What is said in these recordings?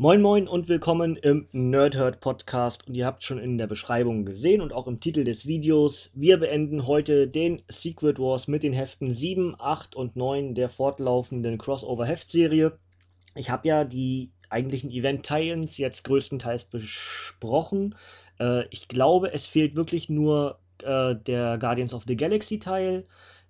Moin Moin und willkommen im Nerdhurt Podcast. Und ihr habt schon in der Beschreibung gesehen und auch im Titel des Videos, wir beenden heute den Secret Wars mit den Heften 7, 8 und 9 der fortlaufenden Crossover-Heftserie. Ich habe ja die eigentlichen Event-Tie-Ins jetzt größtenteils besprochen. Äh, ich glaube, es fehlt wirklich nur äh, der Guardians of the Galaxy Teil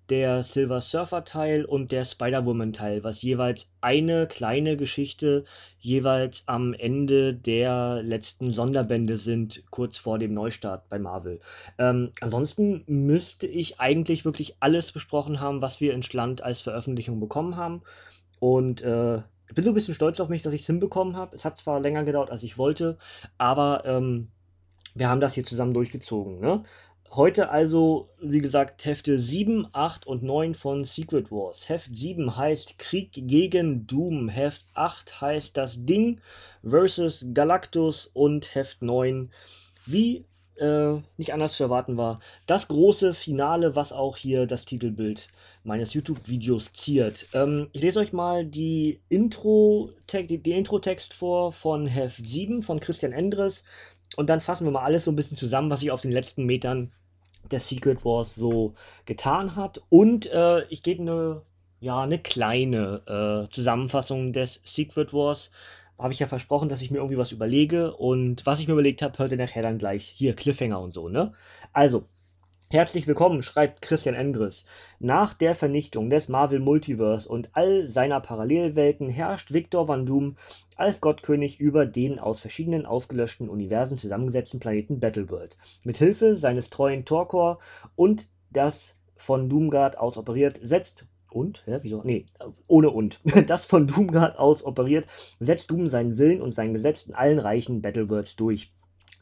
der Silver Surfer Teil und der Spider-Woman Teil, was jeweils eine kleine Geschichte jeweils am Ende der letzten Sonderbände sind, kurz vor dem Neustart bei Marvel. Ähm, ansonsten müsste ich eigentlich wirklich alles besprochen haben, was wir in Schland als Veröffentlichung bekommen haben. Und äh, ich bin so ein bisschen stolz auf mich, dass ich es hinbekommen habe. Es hat zwar länger gedauert, als ich wollte, aber ähm, wir haben das hier zusammen durchgezogen. Ne? Heute also, wie gesagt, Hefte 7, 8 und 9 von Secret Wars. Heft 7 heißt Krieg gegen Doom. Heft 8 heißt Das Ding versus Galactus. Und Heft 9, wie äh, nicht anders zu erwarten war, das große Finale, was auch hier das Titelbild meines YouTube-Videos ziert. Ähm, ich lese euch mal die Intro, die Intro-Text vor von Heft 7 von Christian Endres. Und dann fassen wir mal alles so ein bisschen zusammen, was sich auf den letzten Metern der Secret Wars so getan hat. Und äh, ich gebe eine, ja, eine kleine äh, Zusammenfassung des Secret Wars. Habe ich ja versprochen, dass ich mir irgendwie was überlege. Und was ich mir überlegt habe, hört ihr nachher dann gleich. Hier, Cliffhanger und so, ne? Also, Herzlich willkommen, schreibt Christian Endres. Nach der Vernichtung des Marvel Multiverse und all seiner Parallelwelten herrscht Victor Van Doom als Gottkönig über den aus verschiedenen ausgelöschten Universen zusammengesetzten Planeten Battleworld. Mit Hilfe seines treuen Torkor und das von Doomguard aus operiert, setzt und, ja, wieso? Nee, ohne und. Das von Doomguard aus operiert, setzt Doom seinen Willen und sein Gesetz in allen Reichen Battleworlds durch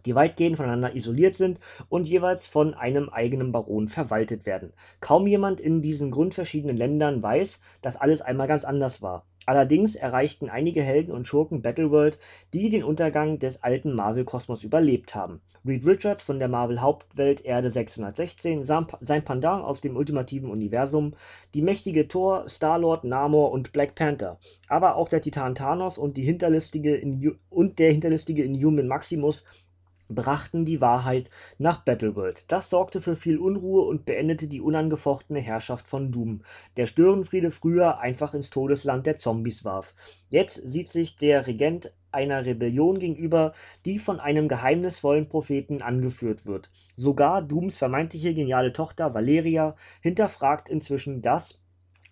die weitgehend voneinander isoliert sind und jeweils von einem eigenen Baron verwaltet werden. Kaum jemand in diesen grundverschiedenen Ländern weiß, dass alles einmal ganz anders war. Allerdings erreichten einige Helden und Schurken Battleworld, die den Untergang des alten Marvel-Kosmos überlebt haben. Reed Richards von der Marvel-Hauptwelt Erde 616, sein Pendant aus dem ultimativen Universum, die mächtige Thor, Star-Lord, Namor und Black Panther, aber auch der Titan Thanos und, die hinterlistige und der hinterlistige Inhuman Maximus brachten die Wahrheit nach Battleworld. Das sorgte für viel Unruhe und beendete die unangefochtene Herrschaft von Doom, der Störenfriede früher einfach ins Todesland der Zombies warf. Jetzt sieht sich der Regent einer Rebellion gegenüber, die von einem geheimnisvollen Propheten angeführt wird. Sogar Dooms vermeintliche geniale Tochter Valeria hinterfragt inzwischen das,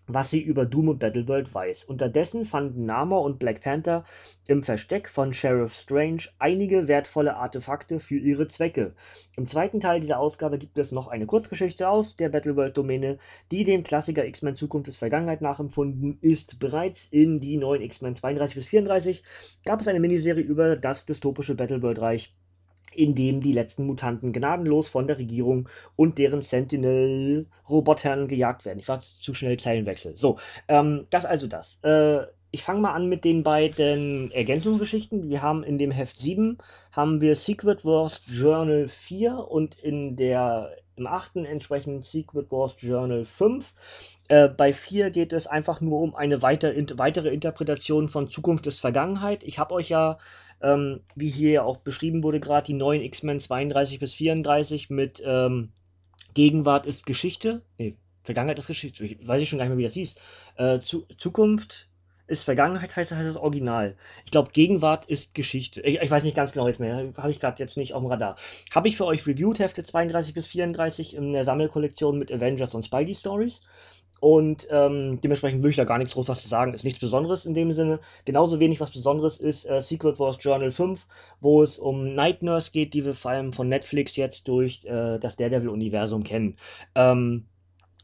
was sie über Doom und Battleworld weiß. Unterdessen fanden Namor und Black Panther im Versteck von Sheriff Strange einige wertvolle Artefakte für ihre Zwecke. Im zweiten Teil dieser Ausgabe gibt es noch eine Kurzgeschichte aus der Battleworld-Domäne, die dem Klassiker X-Men Zukunft des Vergangenheit nachempfunden ist. Bereits in die neuen X-Men 32 bis 34 gab es eine Miniserie über das dystopische Battleworld-Reich in dem die letzten Mutanten gnadenlos von der Regierung und deren Sentinel-Robotern gejagt werden. Ich war zu schnell Zeilenwechsel. So, ähm, das also das. Äh, ich fange mal an mit den beiden Ergänzungsgeschichten. Wir haben in dem Heft 7 haben wir Secret Wars Journal 4 und in der im achten entsprechend Secret Wars Journal 5. Äh, bei 4 geht es einfach nur um eine weiter, in, weitere Interpretation von Zukunft ist Vergangenheit. Ich habe euch ja ähm, wie hier auch beschrieben wurde, gerade die neuen X-Men 32 bis 34 mit ähm, Gegenwart ist Geschichte. Nee, Vergangenheit ist Geschichte. Ich weiß ich schon gar nicht mehr, wie das hieß. Äh, zu, Zukunft ist Vergangenheit, heißt, heißt das Original. Ich glaube, Gegenwart ist Geschichte. Ich, ich, weiß nicht ganz genau jetzt mehr. Habe ich gerade jetzt nicht auf dem Radar. Habe ich für euch reviewed, Hefte 32 bis 34 in der Sammelkollektion mit Avengers und Spidey Stories. Und ähm, dementsprechend würde ich da gar nichts groß was zu sagen. Ist nichts Besonderes in dem Sinne. Genauso wenig was Besonderes ist äh, Secret Wars Journal 5, wo es um Night Nurse geht, die wir vor allem von Netflix jetzt durch äh, das Daredevil-Universum kennen. Ähm,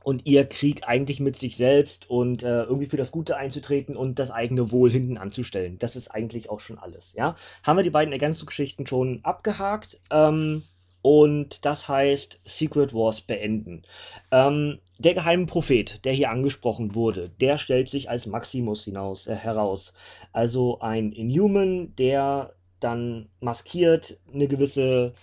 und ihr Krieg eigentlich mit sich selbst und äh, irgendwie für das Gute einzutreten und das eigene Wohl hinten anzustellen. Das ist eigentlich auch schon alles. Ja, haben wir die beiden Ergänzungsgeschichten schon abgehakt. Ähm, und das heißt Secret Wars beenden. Ähm, der geheime Prophet, der hier angesprochen wurde, der stellt sich als Maximus hinaus, äh, heraus. Also ein Inhuman, der dann maskiert eine gewisse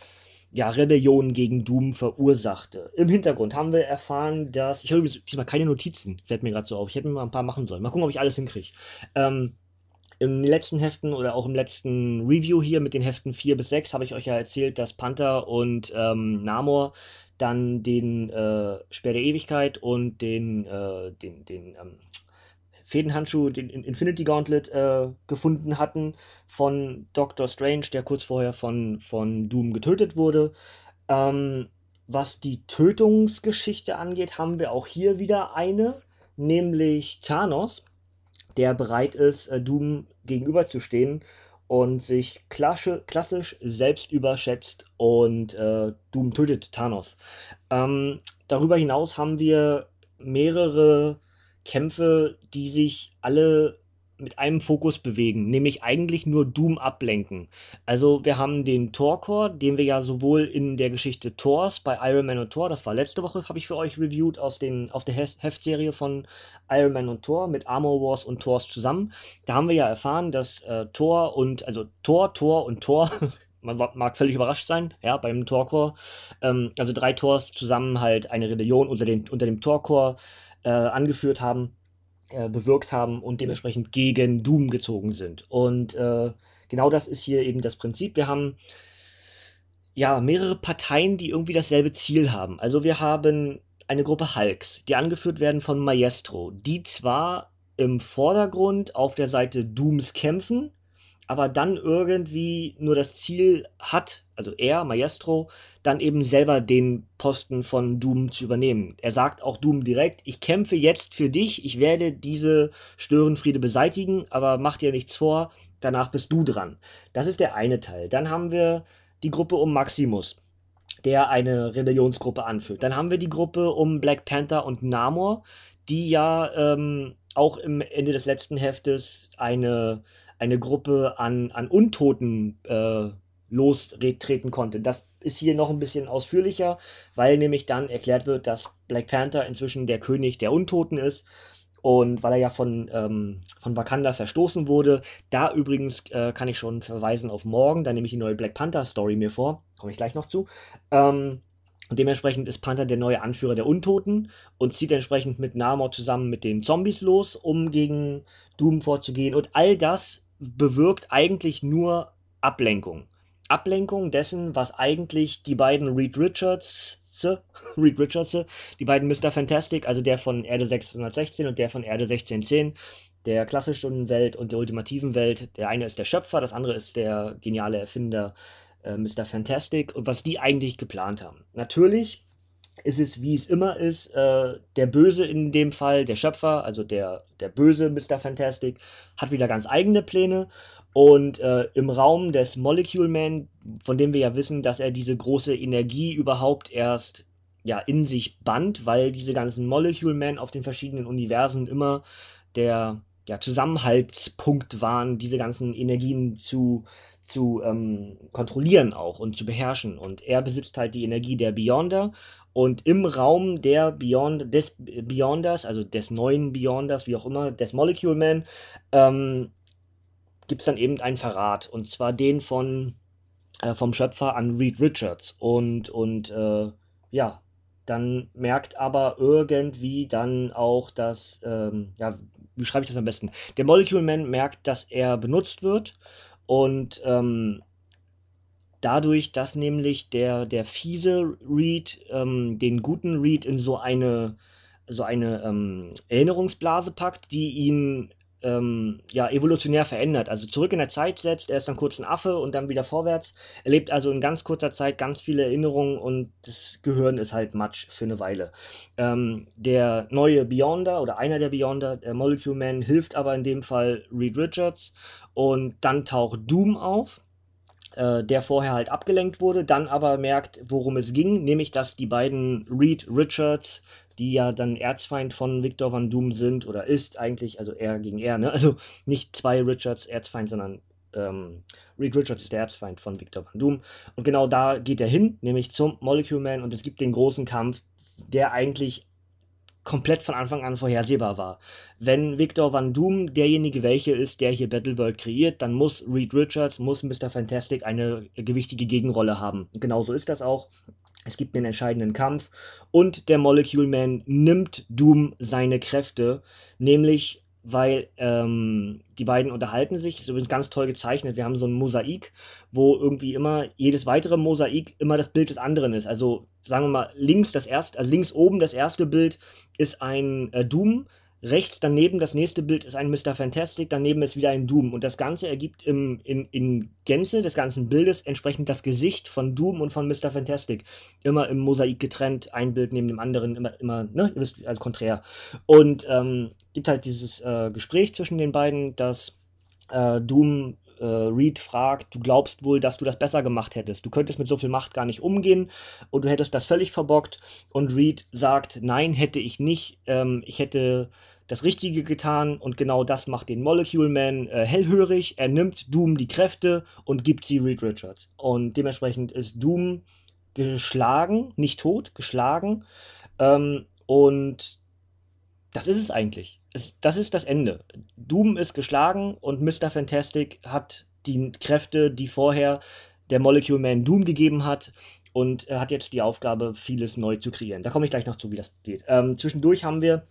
ja, Rebellion gegen Doom verursachte. Im Hintergrund haben wir erfahren, dass. Ich habe diesmal keine Notizen, fällt mir gerade so auf. Ich hätte mir mal ein paar machen sollen. Mal gucken, ob ich alles hinkriege. Ähm, Im letzten Heften oder auch im letzten Review hier mit den Heften 4 bis 6 habe ich euch ja erzählt, dass Panther und ähm, Namor dann den äh, Speer der Ewigkeit und den, äh, den, den ähm, Fädenhandschuh, den Infinity Gauntlet äh, gefunden hatten von Doctor Strange, der kurz vorher von, von Doom getötet wurde. Ähm, was die Tötungsgeschichte angeht, haben wir auch hier wieder eine, nämlich Thanos, der bereit ist, äh, Doom gegenüberzustehen und sich klassisch, selbst überschätzt und äh, Doom tötet Thanos. Ähm, darüber hinaus haben wir mehrere Kämpfe, die sich alle mit einem Fokus bewegen, nämlich eigentlich nur Doom ablenken. Also wir haben den Thor-Core, den wir ja sowohl in der Geschichte Thors bei Iron Man und Thor, das war letzte Woche, habe ich für euch reviewed aus den, auf der Heftserie von Iron Man und Thor mit Armor Wars und Thors zusammen. Da haben wir ja erfahren, dass äh, Thor und, also Thor, Thor und Thor, man mag völlig überrascht sein, ja, beim Torcore. Ähm, also drei Tors zusammen halt eine Rebellion unter, den, unter dem Torcore äh, angeführt haben äh, bewirkt haben und dementsprechend gegen Doom gezogen sind. Und äh, genau das ist hier eben das Prinzip. Wir haben ja mehrere Parteien, die irgendwie dasselbe Ziel haben. Also wir haben eine Gruppe Hulks, die angeführt werden von Maestro, die zwar im Vordergrund auf der Seite Dooms kämpfen, aber dann irgendwie nur das Ziel hat, also er, Maestro, dann eben selber den Posten von Doom zu übernehmen. Er sagt auch Doom direkt, ich kämpfe jetzt für dich, ich werde diese Störenfriede beseitigen, aber mach dir nichts vor, danach bist du dran. Das ist der eine Teil. Dann haben wir die Gruppe um Maximus, der eine Rebellionsgruppe anführt. Dann haben wir die Gruppe um Black Panther und Namor, die ja ähm, auch im Ende des letzten Heftes eine eine Gruppe an, an Untoten äh, lostreten konnte. Das ist hier noch ein bisschen ausführlicher, weil nämlich dann erklärt wird, dass Black Panther inzwischen der König der Untoten ist. Und weil er ja von, ähm, von Wakanda verstoßen wurde, da übrigens äh, kann ich schon verweisen auf morgen, da nehme ich die neue Black Panther Story mir vor, komme ich gleich noch zu. Ähm, und dementsprechend ist Panther der neue Anführer der Untoten und zieht entsprechend mit Namor zusammen mit den Zombies los, um gegen Doom vorzugehen. Und all das bewirkt eigentlich nur Ablenkung. Ablenkung dessen, was eigentlich die beiden Reed Richards, Reed Richards, die beiden Mr. Fantastic, also der von Erde 616 und der von Erde 1610, der klassischen Welt und der ultimativen Welt. Der eine ist der Schöpfer, das andere ist der geniale Erfinder äh, Mr. Fantastic und was die eigentlich geplant haben. Natürlich ist es, wie es immer ist, äh, der Böse in dem Fall, der Schöpfer, also der, der böse Mr. Fantastic, hat wieder ganz eigene Pläne. Und äh, im Raum des Molecule Man, von dem wir ja wissen, dass er diese große Energie überhaupt erst ja, in sich band, weil diese ganzen Molecule Men auf den verschiedenen Universen immer der ja, Zusammenhaltspunkt waren, diese ganzen Energien zu, zu ähm, kontrollieren auch und zu beherrschen. Und er besitzt halt die Energie der Beyonder und im Raum der Beyond, des Beyonders, also des neuen Beyonders, wie auch immer, des Molecule Man, ähm, gibt es dann eben einen Verrat. Und zwar den von, äh, vom Schöpfer an Reed Richards. Und, und äh, ja, dann merkt aber irgendwie dann auch, dass, ähm, ja, wie schreibe ich das am besten? Der Molecule Man merkt, dass er benutzt wird und ähm, dadurch, dass nämlich der, der fiese Reed ähm, den guten Reed in so eine, so eine ähm, Erinnerungsblase packt, die ihn ähm, ja, evolutionär verändert. Also zurück in der Zeit setzt, er ist dann kurz ein Affe und dann wieder vorwärts. Er lebt also in ganz kurzer Zeit ganz viele Erinnerungen und das Gehirn ist halt Matsch für eine Weile. Ähm, der neue Beyonder oder einer der Beyonder, der Molecule Man, hilft aber in dem Fall Reed Richards und dann taucht Doom auf äh, der vorher halt abgelenkt wurde, dann aber merkt, worum es ging, nämlich dass die beiden Reed Richards, die ja dann Erzfeind von Victor Van Doom sind oder ist eigentlich, also er gegen er, ne? Also nicht zwei Richards Erzfeind, sondern ähm, Reed Richards ist der Erzfeind von Victor Van Doom. Und genau da geht er hin, nämlich zum Molecule Man und es gibt den großen Kampf, der eigentlich komplett von Anfang an vorhersehbar war. Wenn Victor Van Doom derjenige welche ist, der hier Battleworld kreiert, dann muss Reed Richards, muss Mr. Fantastic eine gewichtige Gegenrolle haben. genauso ist das auch. Es gibt einen entscheidenden Kampf und der Molecule Man nimmt Doom seine Kräfte, nämlich weil ähm, die beiden unterhalten sich. Ist übrigens ganz toll gezeichnet. Wir haben so ein Mosaik, wo irgendwie immer jedes weitere Mosaik immer das Bild des anderen ist. Also sagen wir mal links das erste, also links oben das erste Bild ist ein äh, Doom Rechts daneben das nächste Bild ist ein Mr. Fantastic, daneben ist wieder ein Doom. Und das Ganze ergibt im, in, in Gänze des ganzen Bildes entsprechend das Gesicht von Doom und von Mr. Fantastic. Immer im Mosaik getrennt, ein Bild neben dem anderen, immer, immer, ne, ihr wisst, als konträr. Und ähm, gibt halt dieses äh, Gespräch zwischen den beiden, dass äh, Doom äh, Reed fragt, du glaubst wohl, dass du das besser gemacht hättest. Du könntest mit so viel Macht gar nicht umgehen und du hättest das völlig verbockt. Und Reed sagt, nein, hätte ich nicht. Ähm, ich hätte das Richtige getan und genau das macht den Molecule Man äh, hellhörig. Er nimmt Doom die Kräfte und gibt sie Reed Richards. Und dementsprechend ist Doom geschlagen, nicht tot, geschlagen. Ähm, und das ist es eigentlich. Es, das ist das Ende. Doom ist geschlagen und Mr. Fantastic hat die Kräfte, die vorher der Molecule Man Doom gegeben hat. Und er hat jetzt die Aufgabe, vieles neu zu kreieren. Da komme ich gleich noch zu, wie das geht. Ähm, zwischendurch haben wir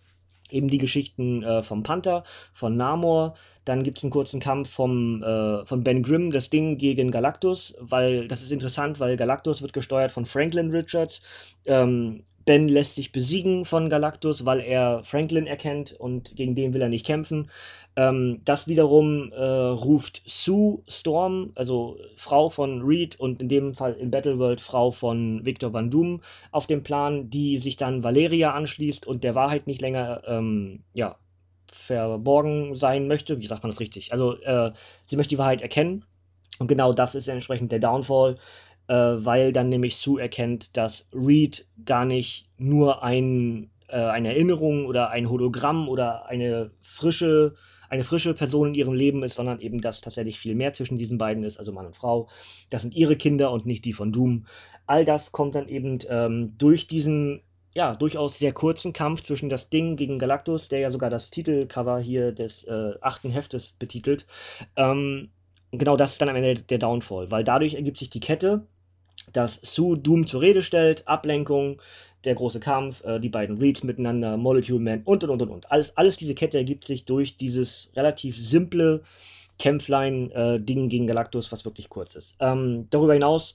eben die Geschichten äh, vom Panther, von Namor. Dann gibt es einen kurzen Kampf vom, äh, von Ben Grimm, das Ding gegen Galactus, weil das ist interessant, weil Galactus wird gesteuert von Franklin Richards. Ähm, Ben lässt sich besiegen von Galactus, weil er Franklin erkennt und gegen den will er nicht kämpfen. Ähm, das wiederum äh, ruft Sue Storm, also Frau von Reed und in dem Fall in Battleworld Frau von Victor Van Doom, auf den Plan, die sich dann Valeria anschließt und der Wahrheit nicht länger ähm, ja, verborgen sein möchte. Wie sagt man das richtig? Also äh, sie möchte die Wahrheit erkennen und genau das ist entsprechend der Downfall äh, weil dann nämlich Sue erkennt, dass Reed gar nicht nur ein, äh, eine Erinnerung oder ein Hologramm oder eine frische, eine frische Person in ihrem Leben ist, sondern eben, dass tatsächlich viel mehr zwischen diesen beiden ist, also Mann und Frau. Das sind ihre Kinder und nicht die von Doom. All das kommt dann eben ähm, durch diesen ja, durchaus sehr kurzen Kampf zwischen das Ding gegen Galactus, der ja sogar das Titelcover hier des äh, achten Heftes betitelt. Ähm, genau das ist dann am Ende der Downfall, weil dadurch ergibt sich die Kette, dass Sue Doom zur Rede stellt, Ablenkung, der große Kampf, äh, die beiden Reads miteinander, Molecule Man und und und und. Alles, alles diese Kette ergibt sich durch dieses relativ simple Kämpflein-Ding äh, gegen Galactus, was wirklich kurz ist. Ähm, darüber hinaus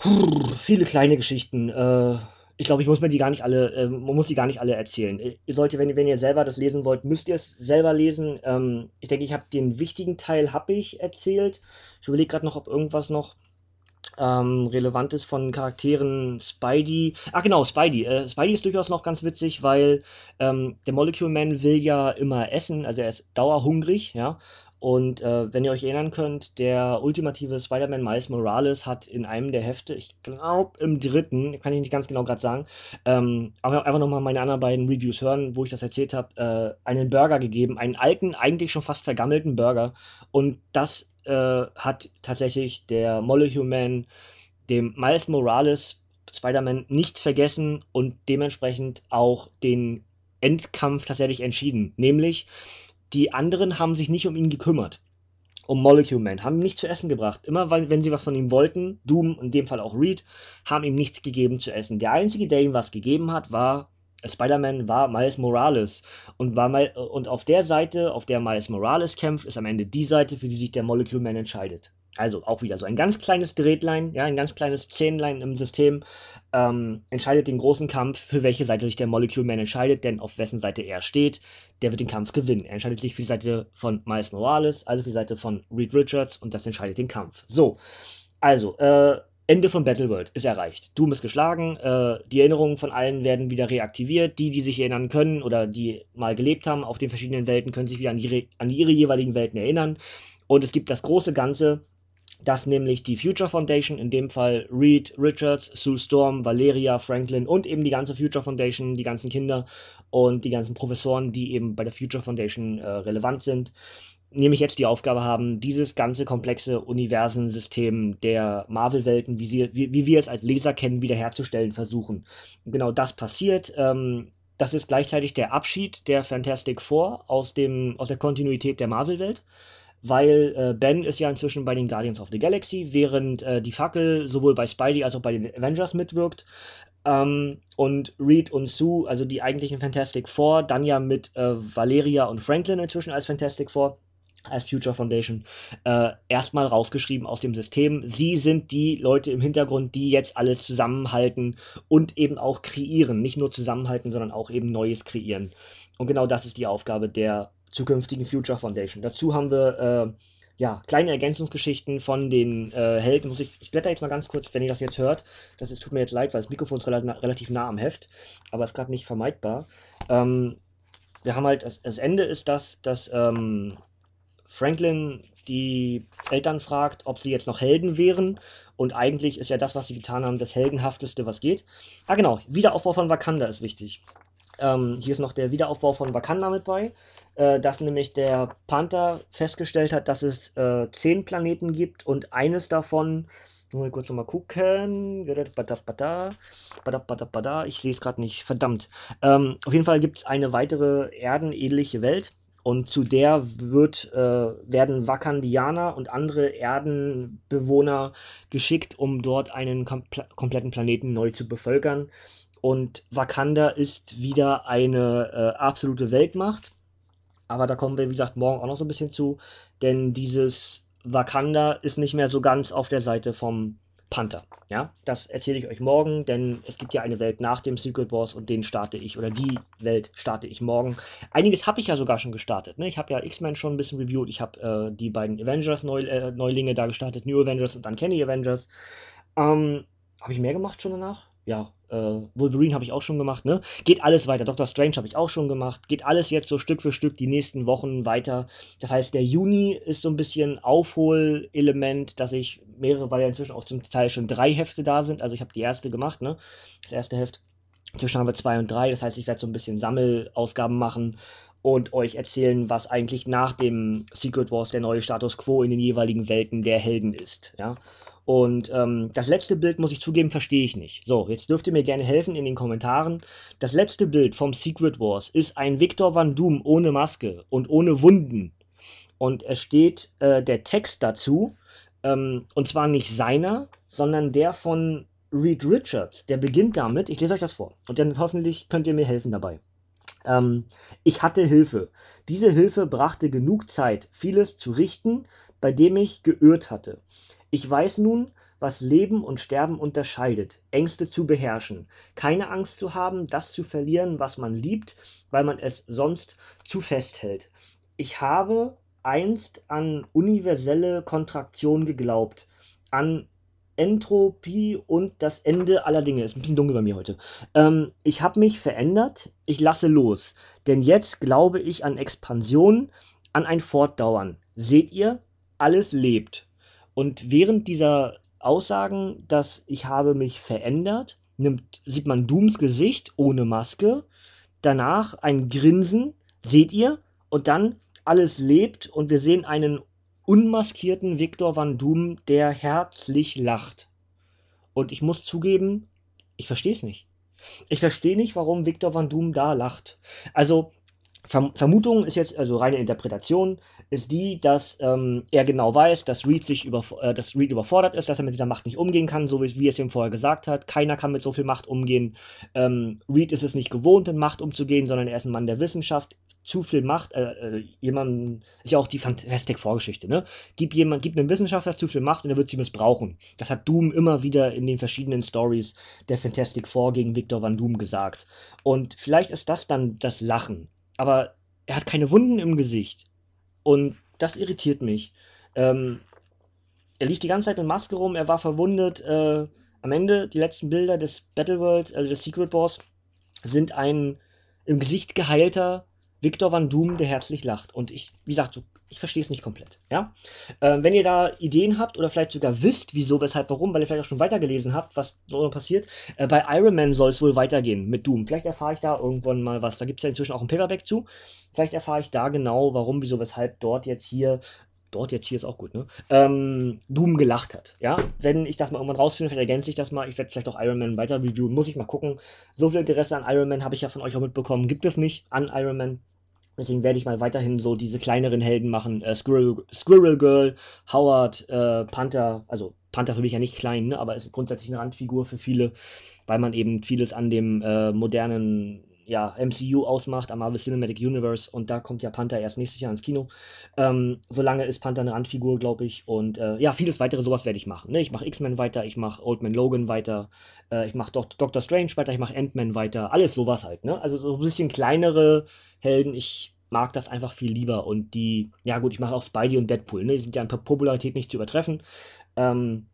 pff, viele kleine Geschichten. Äh, ich glaube, ich muss mir die gar nicht alle, äh, man muss die gar nicht alle erzählen. Ihr solltet, wenn, wenn ihr selber das lesen wollt, müsst ihr es selber lesen. Ähm, ich denke, ich habe den wichtigen Teil habe ich erzählt. Ich überlege gerade noch, ob irgendwas noch ähm, Relevantes von Charakteren Spidey. Ach genau, Spidey. Äh, Spidey ist durchaus noch ganz witzig, weil ähm, der Molecule Man will ja immer essen, also er ist dauerhungrig, ja. Und äh, wenn ihr euch erinnern könnt, der ultimative Spider-Man Miles Morales hat in einem der Hefte, ich glaube im dritten, kann ich nicht ganz genau gerade sagen, ähm, aber einfach nochmal meine anderen beiden Reviews hören, wo ich das erzählt habe, äh, einen Burger gegeben, einen alten, eigentlich schon fast vergammelten Burger. Und das äh, hat tatsächlich der Molecule Man dem Miles Morales Spider-Man nicht vergessen und dementsprechend auch den Endkampf tatsächlich entschieden. Nämlich, die anderen haben sich nicht um ihn gekümmert. Um Molecule Man, haben ihm nichts zu essen gebracht. Immer wenn sie was von ihm wollten, Doom, in dem Fall auch Reed, haben ihm nichts gegeben zu essen. Der Einzige, der ihm was gegeben hat, war Spider-Man war Miles Morales und war mal und auf der Seite, auf der Miles Morales kämpft, ist am Ende die Seite, für die sich der Molecule Man entscheidet. Also auch wieder so ein ganz kleines Drehtlein, ja, ein ganz kleines Zähnlein im System ähm, entscheidet den großen Kampf, für welche Seite sich der Molecule Man entscheidet, denn auf wessen Seite er steht, der wird den Kampf gewinnen. Er entscheidet sich für die Seite von Miles Morales, also für die Seite von Reed Richards und das entscheidet den Kampf. So, also, äh, Ende von Battleworld ist erreicht. Doom ist geschlagen, äh, die Erinnerungen von allen werden wieder reaktiviert. Die, die sich erinnern können oder die mal gelebt haben auf den verschiedenen Welten, können sich wieder an, die, an ihre jeweiligen Welten erinnern. Und es gibt das große Ganze, dass nämlich die Future Foundation, in dem Fall Reed, Richards, Sue Storm, Valeria, Franklin und eben die ganze Future Foundation, die ganzen Kinder und die ganzen Professoren, die eben bei der Future Foundation äh, relevant sind, nämlich jetzt die Aufgabe haben, dieses ganze komplexe Universensystem der Marvel-Welten, wie, wie, wie, wir es als Leser kennen, wiederherzustellen versuchen. Genau das passiert. Ähm, das ist gleichzeitig der Abschied der Fantastic Four aus, dem, aus der Kontinuität der Marvel-Welt, weil äh, Ben ist ja inzwischen bei den Guardians of the Galaxy, während äh, die Fackel sowohl bei Spidey als auch bei den Avengers mitwirkt. Ähm, und Reed und Sue, also die eigentlichen Fantastic Four, dann ja mit äh, Valeria und Franklin inzwischen als Fantastic Four als Future Foundation äh, erstmal rausgeschrieben aus dem System. Sie sind die Leute im Hintergrund, die jetzt alles zusammenhalten und eben auch kreieren. Nicht nur zusammenhalten, sondern auch eben Neues kreieren. Und genau das ist die Aufgabe der zukünftigen Future Foundation. Dazu haben wir äh, ja, kleine Ergänzungsgeschichten von den äh, Helden. Muss ich, ich blätter jetzt mal ganz kurz, wenn ihr das jetzt hört. Das ist, tut mir jetzt leid, weil das Mikrofon ist relativ, relativ nah am Heft, aber ist gerade nicht vermeidbar. Ähm, wir haben halt, das, das Ende ist das, dass ähm, Franklin die Eltern fragt, ob sie jetzt noch Helden wären. Und eigentlich ist ja das, was sie getan haben, das Heldenhafteste, was geht. Ah, genau. Wiederaufbau von Wakanda ist wichtig. Ähm, hier ist noch der Wiederaufbau von Wakanda mit bei. Äh, dass nämlich der Panther festgestellt hat, dass es äh, zehn Planeten gibt und eines davon mal kurz nochmal gucken. Ich sehe es gerade nicht. Verdammt. Ähm, auf jeden Fall gibt es eine weitere erdenähnliche Welt. Und zu der wird, äh, werden Wakandianer und andere Erdenbewohner geschickt, um dort einen kom kompletten Planeten neu zu bevölkern. Und Wakanda ist wieder eine äh, absolute Weltmacht. Aber da kommen wir, wie gesagt, morgen auch noch so ein bisschen zu. Denn dieses Wakanda ist nicht mehr so ganz auf der Seite vom Panther. Ja, das erzähle ich euch morgen, denn es gibt ja eine Welt nach dem Secret Wars und den starte ich, oder die Welt starte ich morgen. Einiges habe ich ja sogar schon gestartet. Ne? Ich habe ja X-Men schon ein bisschen reviewed, ich habe äh, die beiden Avengers-Neulinge äh, da gestartet, New Avengers und Uncanny Avengers. Ähm, habe ich mehr gemacht schon danach? Ja, äh, Wolverine habe ich auch schon gemacht, ne? Geht alles weiter. Doctor Strange habe ich auch schon gemacht. Geht alles jetzt so Stück für Stück die nächsten Wochen weiter. Das heißt, der Juni ist so ein bisschen Aufholelement, dass ich mehrere, weil ja inzwischen auch zum Teil schon drei Hefte da sind. Also ich habe die erste gemacht, ne? Das erste Heft. Inzwischen haben wir zwei und drei. Das heißt, ich werde so ein bisschen Sammelausgaben machen und euch erzählen, was eigentlich nach dem Secret Wars der neue Status quo in den jeweiligen Welten der Helden ist, ja? Und ähm, das letzte Bild, muss ich zugeben, verstehe ich nicht. So, jetzt dürft ihr mir gerne helfen in den Kommentaren. Das letzte Bild vom Secret Wars ist ein Victor Van Doom ohne Maske und ohne Wunden. Und es steht äh, der Text dazu, ähm, und zwar nicht seiner, sondern der von Reed Richards. Der beginnt damit, ich lese euch das vor. Und dann hoffentlich könnt ihr mir helfen dabei. Ähm, ich hatte Hilfe. Diese Hilfe brachte genug Zeit, vieles zu richten, bei dem ich geirrt hatte. Ich weiß nun, was Leben und Sterben unterscheidet, Ängste zu beherrschen, keine Angst zu haben, das zu verlieren, was man liebt, weil man es sonst zu fest hält. Ich habe einst an universelle Kontraktion geglaubt, an Entropie und das Ende aller Dinge. Ist ein bisschen dunkel bei mir heute. Ähm, ich habe mich verändert, ich lasse los, denn jetzt glaube ich an Expansion, an ein Fortdauern. Seht ihr, alles lebt. Und während dieser Aussagen, dass ich habe mich verändert, nimmt, sieht man Dooms Gesicht ohne Maske, danach ein Grinsen, seht ihr, und dann alles lebt und wir sehen einen unmaskierten Victor Van Doom, der herzlich lacht. Und ich muss zugeben, ich verstehe es nicht. Ich verstehe nicht, warum Victor Van Doom da lacht. Also, Vermutung ist jetzt, also reine Interpretation, ist die, dass ähm, er genau weiß, dass Reed sich über, äh, dass Reed überfordert ist, dass er mit dieser Macht nicht umgehen kann, so wie, wie es ihm vorher gesagt hat. Keiner kann mit so viel Macht umgehen. Ähm, Reed ist es nicht gewohnt, mit Macht umzugehen, sondern er ist ein Mann der Wissenschaft. Zu viel Macht, äh, äh, jemand, ist ja auch die Fantastic-Vorgeschichte, ne? Gib jemand, gib einem Wissenschaftler zu viel Macht und er wird sie missbrauchen. Das hat Doom immer wieder in den verschiedenen Stories der Fantastic Four gegen Victor Van Doom gesagt. Und vielleicht ist das dann das Lachen aber er hat keine Wunden im Gesicht. Und das irritiert mich. Ähm, er lief die ganze Zeit mit Maske rum, er war verwundet. Äh, am Ende, die letzten Bilder des Battleworld, also des Secret Boss, sind ein im Gesicht geheilter Victor Van Doom, der herzlich lacht. Und ich, wie gesagt, so ich verstehe es nicht komplett. Ja? Äh, wenn ihr da Ideen habt oder vielleicht sogar wisst, wieso, weshalb, warum, weil ihr vielleicht auch schon weitergelesen habt, was so passiert, äh, bei Iron Man soll es wohl weitergehen mit Doom. Vielleicht erfahre ich da irgendwann mal was. Da gibt es ja inzwischen auch ein Paperback zu. Vielleicht erfahre ich da genau, warum, wieso, weshalb dort jetzt hier dort jetzt hier ist auch gut, ne? Ähm, Doom gelacht hat. Ja, wenn ich das mal irgendwann rausfinde, vielleicht ergänze ich das mal. Ich werde vielleicht auch Iron Man weiter reviewen. Muss ich mal gucken. So viel Interesse an Iron Man habe ich ja von euch auch mitbekommen. Gibt es nicht an Iron Man. Deswegen werde ich mal weiterhin so diese kleineren Helden machen. Äh, Squirrel, Squirrel Girl, Howard, äh, Panther, also Panther für mich ja nicht klein, ne? aber ist grundsätzlich eine Randfigur für viele, weil man eben vieles an dem äh, modernen ja, MCU ausmacht, am Marvel Cinematic Universe und da kommt ja Panther erst nächstes Jahr ins Kino. Ähm, solange ist Panther eine Randfigur, glaube ich. Und äh, ja, vieles weitere sowas werde ich machen. Ne? Ich mache X-Men weiter, ich mache Old Man Logan weiter, äh, ich mache Doctor Strange weiter, ich mache Ant-Man weiter, alles sowas halt. Ne? Also so ein bisschen kleinere Helden. Ich mag das einfach viel lieber. Und die, ja gut, ich mache auch Spidey und Deadpool. Ne? Die sind ja in Popularität nicht zu übertreffen. Ähm,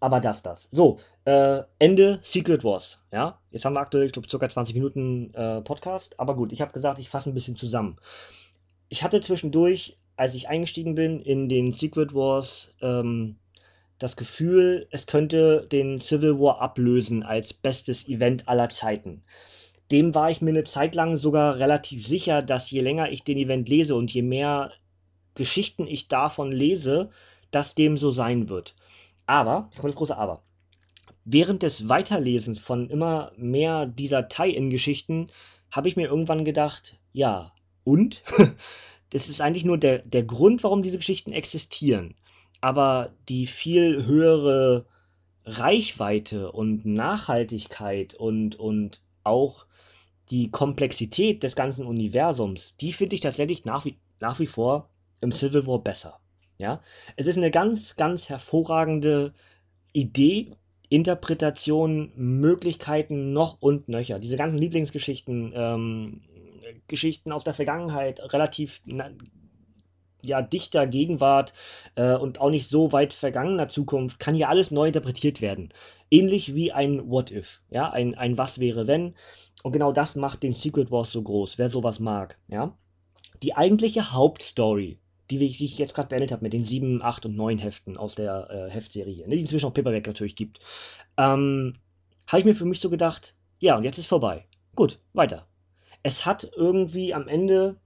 aber das, das. So, äh, Ende Secret Wars. Ja, jetzt haben wir aktuell, ich glaube, ca. 20 Minuten äh, Podcast. Aber gut, ich habe gesagt, ich fasse ein bisschen zusammen. Ich hatte zwischendurch, als ich eingestiegen bin in den Secret Wars, ähm, das Gefühl, es könnte den Civil War ablösen als bestes Event aller Zeiten. Dem war ich mir eine Zeit lang sogar relativ sicher, dass je länger ich den Event lese und je mehr Geschichten ich davon lese, dass dem so sein wird. Aber, jetzt kommt das große Aber. Während des Weiterlesens von immer mehr dieser Tie-In-Geschichten habe ich mir irgendwann gedacht, ja, und? das ist eigentlich nur der, der Grund, warum diese Geschichten existieren. Aber die viel höhere Reichweite und Nachhaltigkeit und, und auch die Komplexität des ganzen Universums, die finde ich tatsächlich nach wie, nach wie vor im Civil War besser. Ja, es ist eine ganz, ganz hervorragende Idee, Interpretation, Möglichkeiten noch und nöcher. Diese ganzen Lieblingsgeschichten, ähm, Geschichten aus der Vergangenheit, relativ ja, dichter Gegenwart äh, und auch nicht so weit vergangener Zukunft, kann hier alles neu interpretiert werden. Ähnlich wie ein What If, ja, ein, ein Was wäre wenn. Und genau das macht den Secret Wars so groß, wer sowas mag, ja. Die eigentliche Hauptstory die ich jetzt gerade beendet habe mit den sieben, acht und neun Heften aus der äh, Heftserie hier, ne, die inzwischen auch Paperback natürlich gibt, ähm, habe ich mir für mich so gedacht, ja, und jetzt ist vorbei. Gut, weiter. Es hat irgendwie am Ende,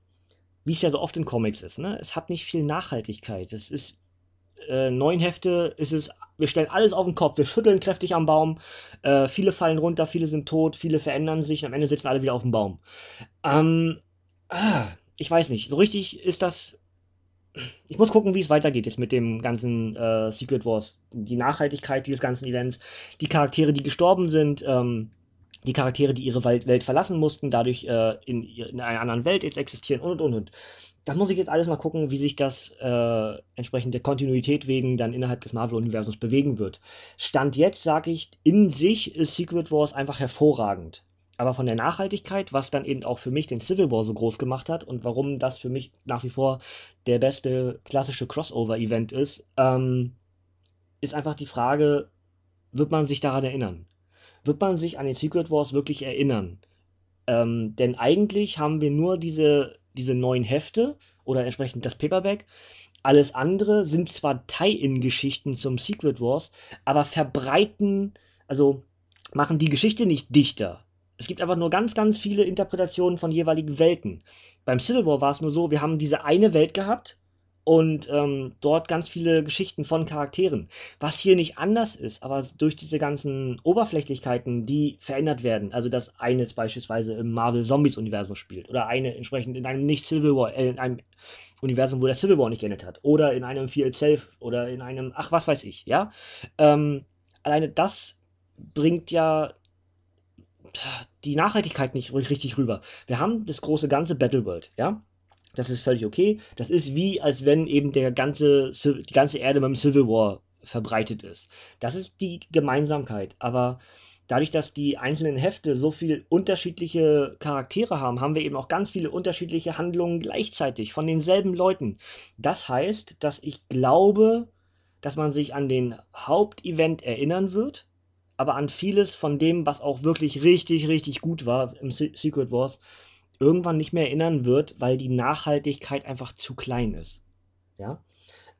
wie es ja so oft in Comics ist, ne, es hat nicht viel Nachhaltigkeit. Es ist äh, neun Hefte, ist es, wir stellen alles auf den Kopf, wir schütteln kräftig am Baum, äh, viele fallen runter, viele sind tot, viele verändern sich und am Ende sitzen alle wieder auf dem Baum. Ähm, ah, ich weiß nicht, so richtig ist das ich muss gucken, wie es weitergeht jetzt mit dem ganzen äh, Secret Wars. Die Nachhaltigkeit dieses ganzen Events, die Charaktere, die gestorben sind, ähm, die Charaktere, die ihre Welt, verlassen mussten, dadurch äh, in, in, einer anderen Welt jetzt existieren und und und. Das muss ich jetzt alles mal gucken, wie sich das äh, entsprechend der Kontinuität wegen dann innerhalb des Marvel-Universums bewegen wird. Stand jetzt sage ich, in sich ist Secret Wars einfach hervorragend aber von der Nachhaltigkeit, was dann eben auch für mich den Civil War so groß gemacht hat und warum das für mich nach wie vor der beste klassische Crossover-Event ist, ähm, ist einfach die Frage, wird man sich daran erinnern? Wird man sich an den Secret Wars wirklich erinnern? Ähm, denn eigentlich haben wir nur diese, diese neuen Hefte oder entsprechend das Paperback. Alles andere sind zwar Tie-In-Geschichten zum Secret Wars, aber verbreiten, also machen die Geschichte nicht dichter. Es gibt einfach nur ganz, ganz viele Interpretationen von jeweiligen Welten. Beim Civil War war es nur so, wir haben diese eine Welt gehabt und ähm, dort ganz viele Geschichten von Charakteren. Was hier nicht anders ist, aber durch diese ganzen Oberflächlichkeiten, die verändert werden, also dass eines beispielsweise im Marvel Zombies Universum spielt oder eine entsprechend in einem nicht Civil War, äh, in einem Universum, wo der Civil War nicht geendet hat oder in einem Fear Itself oder in einem, ach was weiß ich, ja. Ähm, alleine das bringt ja die Nachhaltigkeit nicht richtig rüber. Wir haben das große ganze Battleworld, ja. Das ist völlig okay. Das ist wie, als wenn eben der ganze, die ganze Erde beim Civil War verbreitet ist. Das ist die Gemeinsamkeit. Aber dadurch, dass die einzelnen Hefte so viel unterschiedliche Charaktere haben, haben wir eben auch ganz viele unterschiedliche Handlungen gleichzeitig von denselben Leuten. Das heißt, dass ich glaube, dass man sich an den Hauptevent erinnern wird, aber an vieles von dem, was auch wirklich richtig, richtig gut war im Secret Wars, irgendwann nicht mehr erinnern wird, weil die Nachhaltigkeit einfach zu klein ist. Ja?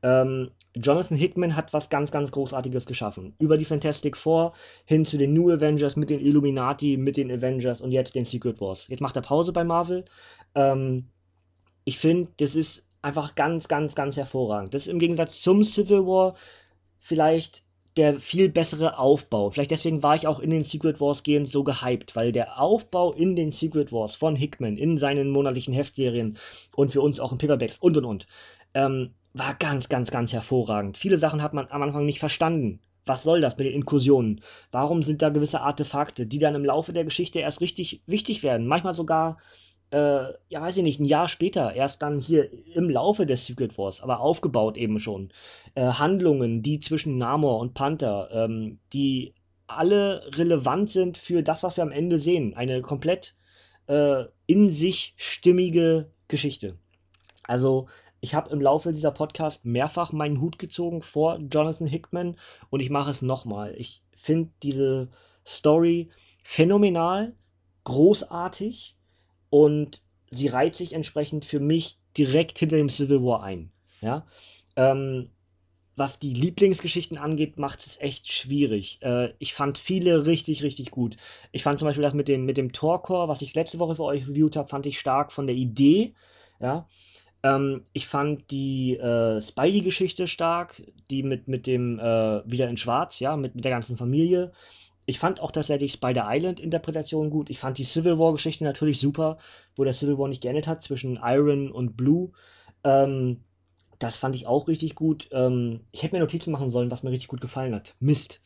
Ähm, Jonathan Hickman hat was ganz, ganz Großartiges geschaffen. Über die Fantastic Four hin zu den New Avengers mit den Illuminati, mit den Avengers und jetzt den Secret Wars. Jetzt macht er Pause bei Marvel. Ähm, ich finde, das ist einfach ganz, ganz, ganz hervorragend. Das ist im Gegensatz zum Civil War vielleicht der viel bessere Aufbau. Vielleicht deswegen war ich auch in den Secret Wars gehend so gehypt, weil der Aufbau in den Secret Wars von Hickman in seinen monatlichen Heftserien und für uns auch in Paperbacks und und und ähm, war ganz, ganz, ganz hervorragend. Viele Sachen hat man am Anfang nicht verstanden. was soll das mit den Inkursionen? Warum sind da gewisse Artefakte, die dann im Laufe der Geschichte erst richtig wichtig werden? Manchmal sogar, äh, ja, weiß ich nicht, ein Jahr später, erst dann hier im Laufe des Secret Wars, aber aufgebaut eben schon. Äh, Handlungen, die zwischen Namor und Panther, ähm, die alle relevant sind für das, was wir am Ende sehen. Eine komplett äh, in sich stimmige Geschichte. Also ich habe im Laufe dieser Podcast mehrfach meinen Hut gezogen vor Jonathan Hickman und ich mache es nochmal. Ich finde diese Story phänomenal, großartig und sie reiht sich entsprechend für mich direkt hinter dem Civil War ein. Ja? Ähm, was die Lieblingsgeschichten angeht, macht es echt schwierig. Äh, ich fand viele richtig, richtig gut. Ich fand zum Beispiel das mit, den, mit dem Torcore, was ich letzte Woche für euch reviewt habe, fand ich stark von der Idee. Ja, ähm, ich fand die äh, Spidey-Geschichte stark, die mit, mit dem äh, Wieder in Schwarz, ja, mit, mit der ganzen Familie. Ich fand auch tatsächlich Spider Island-Interpretation gut. Ich fand die Civil War-Geschichte natürlich super, wo der Civil War nicht geendet hat zwischen Iron und Blue. Ähm, das fand ich auch richtig gut. Ähm, ich hätte mir Notizen machen sollen, was mir richtig gut gefallen hat. Mist.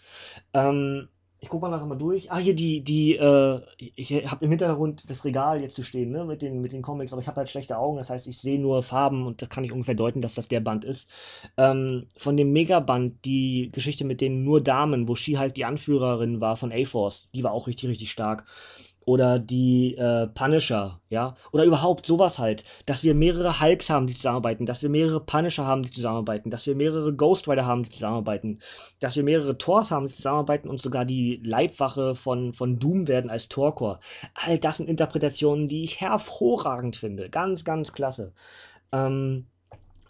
Ähm, ich gucke mal nachher mal durch. Ah, hier die, die, äh, ich habe im Hintergrund das Regal jetzt zu stehen, ne, mit den, mit den Comics, aber ich habe halt schlechte Augen, das heißt, ich sehe nur Farben und das kann ich ungefähr deuten, dass das der Band ist. Ähm, von dem Megaband, die Geschichte mit den nur Damen, wo She halt die Anführerin war von A-Force, die war auch richtig, richtig stark oder die äh, Punisher, ja, oder überhaupt sowas halt, dass wir mehrere Hulks haben, die zusammenarbeiten, dass wir mehrere Punisher haben, die zusammenarbeiten, dass wir mehrere Ghost Rider haben, die zusammenarbeiten, dass wir mehrere Thors haben, die zusammenarbeiten und sogar die Leibwache von, von Doom werden als Torcore. All das sind Interpretationen, die ich hervorragend finde. Ganz, ganz klasse. Ähm,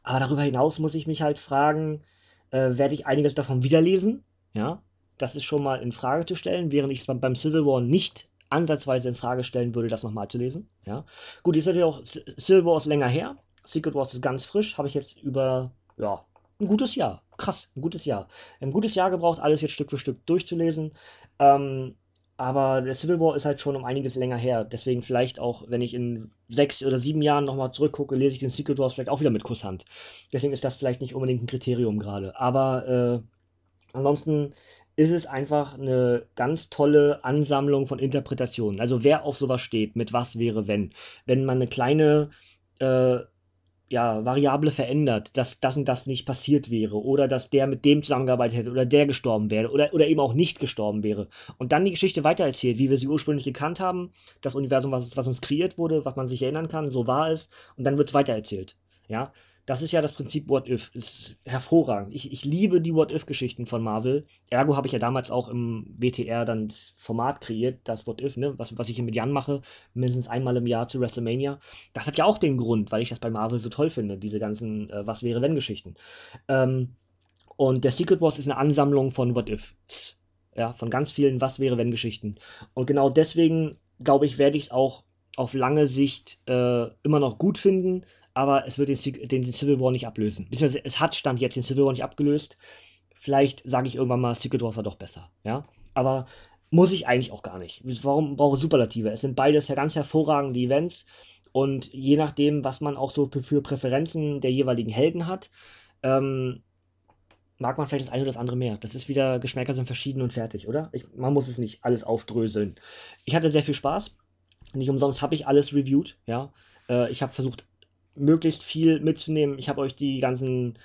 aber darüber hinaus muss ich mich halt fragen, äh, werde ich einiges davon wiederlesen? Ja, das ist schon mal in Frage zu stellen, während ich es beim Civil War nicht ansatzweise in Frage stellen würde, das nochmal zu lesen. Ja. Gut, jetzt natürlich auch Civil Wars länger her. Secret Wars ist ganz frisch. Habe ich jetzt über, ja, ein gutes Jahr. Krass, ein gutes Jahr. Ein gutes Jahr gebraucht, alles jetzt Stück für Stück durchzulesen. Ähm, aber der Civil War ist halt schon um einiges länger her. Deswegen vielleicht auch, wenn ich in sechs oder sieben Jahren nochmal zurückgucke, lese ich den Secret Wars vielleicht auch wieder mit Kusshand. Deswegen ist das vielleicht nicht unbedingt ein Kriterium gerade. Aber äh, ansonsten ist es einfach eine ganz tolle Ansammlung von Interpretationen. Also wer auf sowas steht, mit was wäre wenn. Wenn man eine kleine äh, ja, Variable verändert, dass das und das nicht passiert wäre oder dass der mit dem zusammengearbeitet hätte oder der gestorben wäre oder, oder eben auch nicht gestorben wäre und dann die Geschichte weitererzählt, wie wir sie ursprünglich gekannt haben, das Universum, was, was uns kreiert wurde, was man sich erinnern kann, so war es und dann wird es weitererzählt. Ja, das ist ja das Prinzip What If. Ist hervorragend. Ich, ich liebe die What If-Geschichten von Marvel. Ergo habe ich ja damals auch im WTR dann das Format kreiert, das What If, ne? was, was ich hier mit Jan mache, mindestens einmal im Jahr zu WrestleMania. Das hat ja auch den Grund, weil ich das bei Marvel so toll finde, diese ganzen äh, Was wäre wenn Geschichten. Ähm, und der Secret Wars ist eine Ansammlung von What Ifs. Ja, von ganz vielen Was wäre wenn Geschichten. Und genau deswegen, glaube ich, werde ich es auch auf lange Sicht äh, immer noch gut finden aber es wird den, den, Civil War nicht ablösen. Es hat Stand jetzt den Civil War nicht abgelöst. Vielleicht sage ich irgendwann mal, Secret Wars war doch besser. Ja, aber muss ich eigentlich auch gar nicht. Warum brauche ich Superlative? Es sind beides ja ganz hervorragende Events und je nachdem, was man auch so für Präferenzen der jeweiligen Helden hat, ähm, mag man vielleicht das eine oder das andere mehr. Das ist wieder, Geschmäcker sind verschieden und fertig, oder? Ich, man muss es nicht alles aufdröseln. Ich hatte sehr viel Spaß. Nicht umsonst habe ich alles reviewed, ja. Äh, ich habe versucht, möglichst viel mitzunehmen. Ich habe euch die ganzen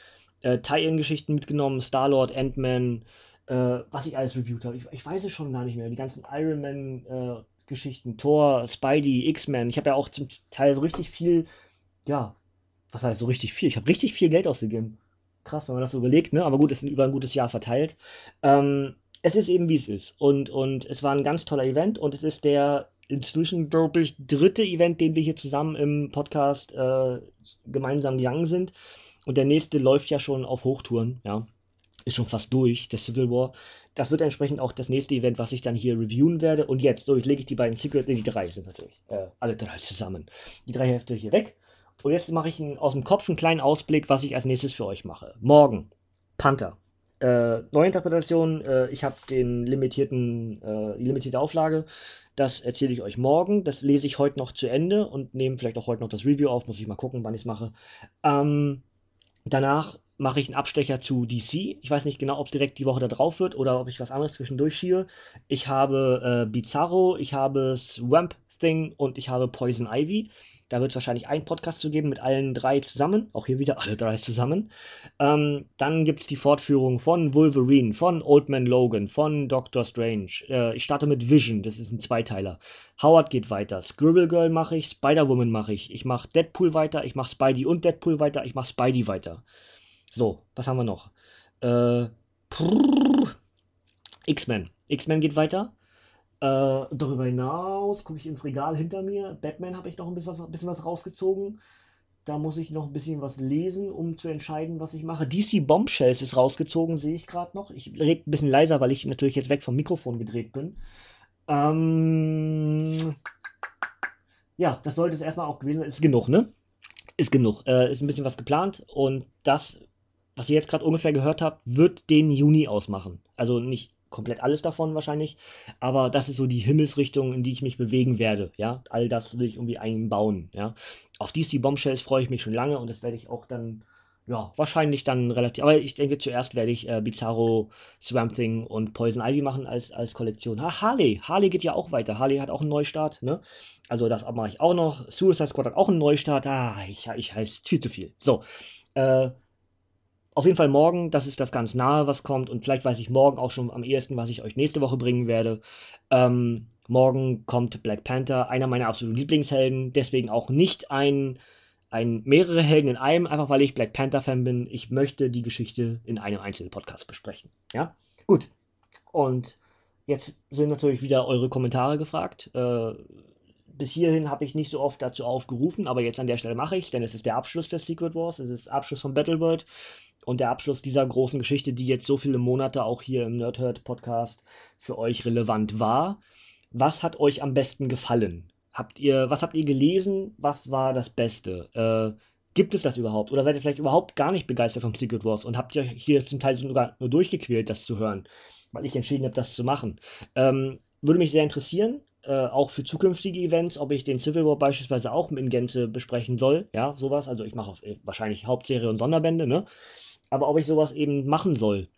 äh, Tie-In-Geschichten mitgenommen, Star-Lord, Ant-Man, äh, was ich alles reviewt habe. Ich, ich, weiß es schon gar nicht mehr. Die ganzen Iron Man-Geschichten, äh, Thor, Spidey, X-Men. Ich habe ja auch zum Teil so richtig viel, ja, was heißt so richtig viel? Ich habe richtig viel Geld ausgegeben. Krass, wenn man das so überlegt, ne? Aber gut, es ist über ein gutes Jahr verteilt. Ähm, es ist eben, wie es ist. Und, und es war ein ganz toller Event und es ist der inzwischen, glaube ich, dritte Event, den wir hier zusammen im Podcast äh, gemeinsam gegangen sind. Und der nächste läuft ja schon auf Hochtouren, ja. Ist schon fast durch, der Civil War. Das wird entsprechend auch das nächste Event, was ich dann hier reviewen werde. Und jetzt, so, jetzt lege ich die beiden Secret, nee, die drei sind natürlich, äh, alle drei zusammen. Die drei Hälfte hier weg. Und jetzt mache ich einen, aus dem Kopf einen kleinen Ausblick, was ich als nächstes für euch mache. Morgen, Panther. Äh, Neuinterpretation, äh, ich habe den limitierten, äh, die limitierte Auflage. Das erzähle ich euch morgen. Das lese ich heute noch zu Ende und nehme vielleicht auch heute noch das Review auf. Muss ich mal gucken, wann ich es mache. Ähm, danach mache ich einen Abstecher zu DC. Ich weiß nicht genau, ob es direkt die Woche da drauf wird oder ob ich was anderes zwischendurch schiebe. Ich habe äh, Bizarro, ich habe Swamp Thing und ich habe Poison Ivy. Da wird es wahrscheinlich einen Podcast zu geben mit allen drei zusammen. Auch hier wieder alle drei zusammen. Ähm, dann gibt es die Fortführung von Wolverine, von Old Man Logan, von Doctor Strange. Äh, ich starte mit Vision, das ist ein Zweiteiler. Howard geht weiter. Scribble Girl mache ich, Spider-Woman mache ich. Ich mache Deadpool weiter, ich mache Spidey und Deadpool weiter, ich mache Spidey weiter. So, was haben wir noch? Äh, X-Men. X-Men geht weiter. Äh, darüber hinaus gucke ich ins Regal hinter mir. Batman habe ich noch ein bisschen was, bisschen was rausgezogen. Da muss ich noch ein bisschen was lesen, um zu entscheiden, was ich mache. DC Bombshells ist rausgezogen, sehe ich gerade noch. Ich rede ein bisschen leiser, weil ich natürlich jetzt weg vom Mikrofon gedreht bin. Ähm, ja, das sollte es erstmal auch gewesen sein. Ist genug, ne? Ist genug. Äh, ist ein bisschen was geplant und das, was ihr jetzt gerade ungefähr gehört habt, wird den Juni ausmachen. Also nicht komplett alles davon wahrscheinlich, aber das ist so die Himmelsrichtung, in die ich mich bewegen werde, ja. All das will ich irgendwie einbauen, ja. Auf DC Bombshells freue ich mich schon lange und das werde ich auch dann, ja, wahrscheinlich dann relativ, aber ich denke zuerst werde ich äh, Bizarro, Swamp Thing und Poison Ivy machen als, als Kollektion. Ha, Harley, Harley geht ja auch weiter, Harley hat auch einen Neustart, ne. Also das mache ich auch noch, Suicide Squad hat auch einen Neustart, ah, ich, ich heiße viel zu viel. So, äh, auf jeden Fall morgen, das ist das ganz nahe, was kommt. Und vielleicht weiß ich morgen auch schon am ehesten, was ich euch nächste Woche bringen werde. Ähm, morgen kommt Black Panther, einer meiner absoluten Lieblingshelden. Deswegen auch nicht ein, ein mehrere Helden in einem, einfach weil ich Black Panther-Fan bin. Ich möchte die Geschichte in einem einzelnen Podcast besprechen. Ja, gut. Und jetzt sind natürlich wieder eure Kommentare gefragt. Äh, bis hierhin habe ich nicht so oft dazu aufgerufen, aber jetzt an der Stelle mache ich es, denn es ist der Abschluss des Secret Wars, es ist Abschluss von Battleworld und der Abschluss dieser großen Geschichte, die jetzt so viele Monate auch hier im Nerdhurt Podcast für euch relevant war. Was hat euch am besten gefallen? Habt ihr, was habt ihr gelesen? Was war das Beste? Äh, gibt es das überhaupt? Oder seid ihr vielleicht überhaupt gar nicht begeistert vom Secret Wars und habt ihr hier zum Teil sogar nur durchgequält, das zu hören, weil ich entschieden habe, das zu machen? Ähm, würde mich sehr interessieren. Äh, auch für zukünftige Events, ob ich den Civil War beispielsweise auch in Gänze besprechen soll. Ja, sowas. Also ich mache wahrscheinlich Hauptserie und Sonderbände, ne? Aber ob ich sowas eben machen soll,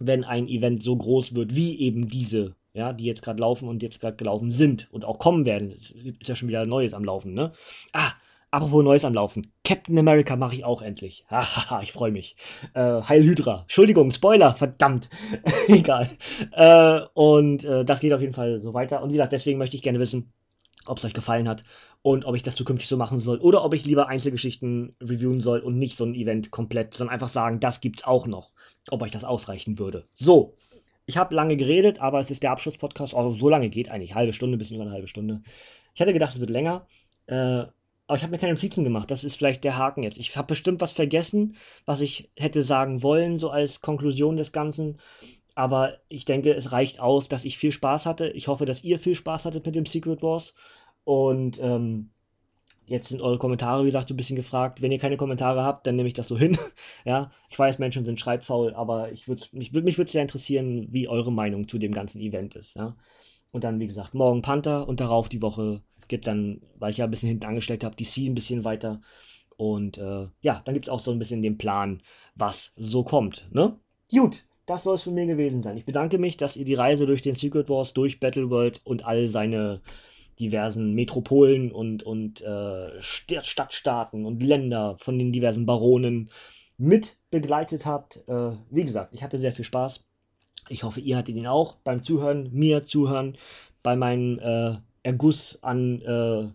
wenn ein Event so groß wird wie eben diese, ja, die jetzt gerade laufen und jetzt gerade gelaufen sind und auch kommen werden. Ist ja schon wieder Neues am Laufen, ne? Ah, apropos Neues am Laufen. Captain America mache ich auch endlich. Hahaha, ich freue mich. Äh, Heil Hydra. Entschuldigung, Spoiler, verdammt. Egal. Äh, und äh, das geht auf jeden Fall so weiter. Und wie gesagt, deswegen möchte ich gerne wissen, ob es euch gefallen hat und ob ich das zukünftig so machen soll oder ob ich lieber Einzelgeschichten reviewen soll und nicht so ein Event komplett, sondern einfach sagen, das gibt's auch noch, ob euch das ausreichen würde. So, ich habe lange geredet, aber es ist der Abschlusspodcast, also so lange geht eigentlich, halbe Stunde, bisschen über eine halbe Stunde. Ich hatte gedacht, es wird länger, äh, aber ich habe mir keine Notizen gemacht. Das ist vielleicht der Haken jetzt. Ich habe bestimmt was vergessen, was ich hätte sagen wollen, so als Konklusion des Ganzen. Aber ich denke, es reicht aus, dass ich viel Spaß hatte. Ich hoffe, dass ihr viel Spaß hattet mit dem Secret Wars. Und ähm, jetzt sind eure Kommentare, wie gesagt, so ein bisschen gefragt. Wenn ihr keine Kommentare habt, dann nehme ich das so hin. ja, ich weiß, Menschen sind schreibfaul, aber ich würd, mich, mich würde sehr interessieren, wie eure Meinung zu dem ganzen Event ist. Ja? Und dann, wie gesagt, morgen Panther und darauf die Woche geht dann, weil ich ja ein bisschen hinten angestellt habe, die C ein bisschen weiter. Und äh, ja, dann gibt es auch so ein bisschen den Plan, was so kommt. Ne? Gut, das soll es von mir gewesen sein. Ich bedanke mich, dass ihr die Reise durch den Secret Wars, durch Battleworld und all seine diversen Metropolen und, und äh, Stadtstaaten und Länder von den diversen Baronen mit begleitet habt. Äh, wie gesagt, ich hatte sehr viel Spaß. Ich hoffe, ihr hattet ihn auch beim Zuhören, mir zuhören, bei meinem äh, Erguss an äh,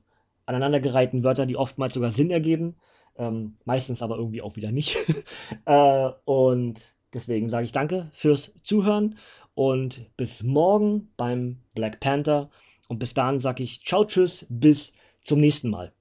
aneinandergereihten Wörtern, die oftmals sogar Sinn ergeben. Ähm, meistens aber irgendwie auch wieder nicht. äh, und deswegen sage ich danke fürs Zuhören und bis morgen beim Black Panther. Und bis dahin sage ich ciao, tschüss, bis zum nächsten Mal.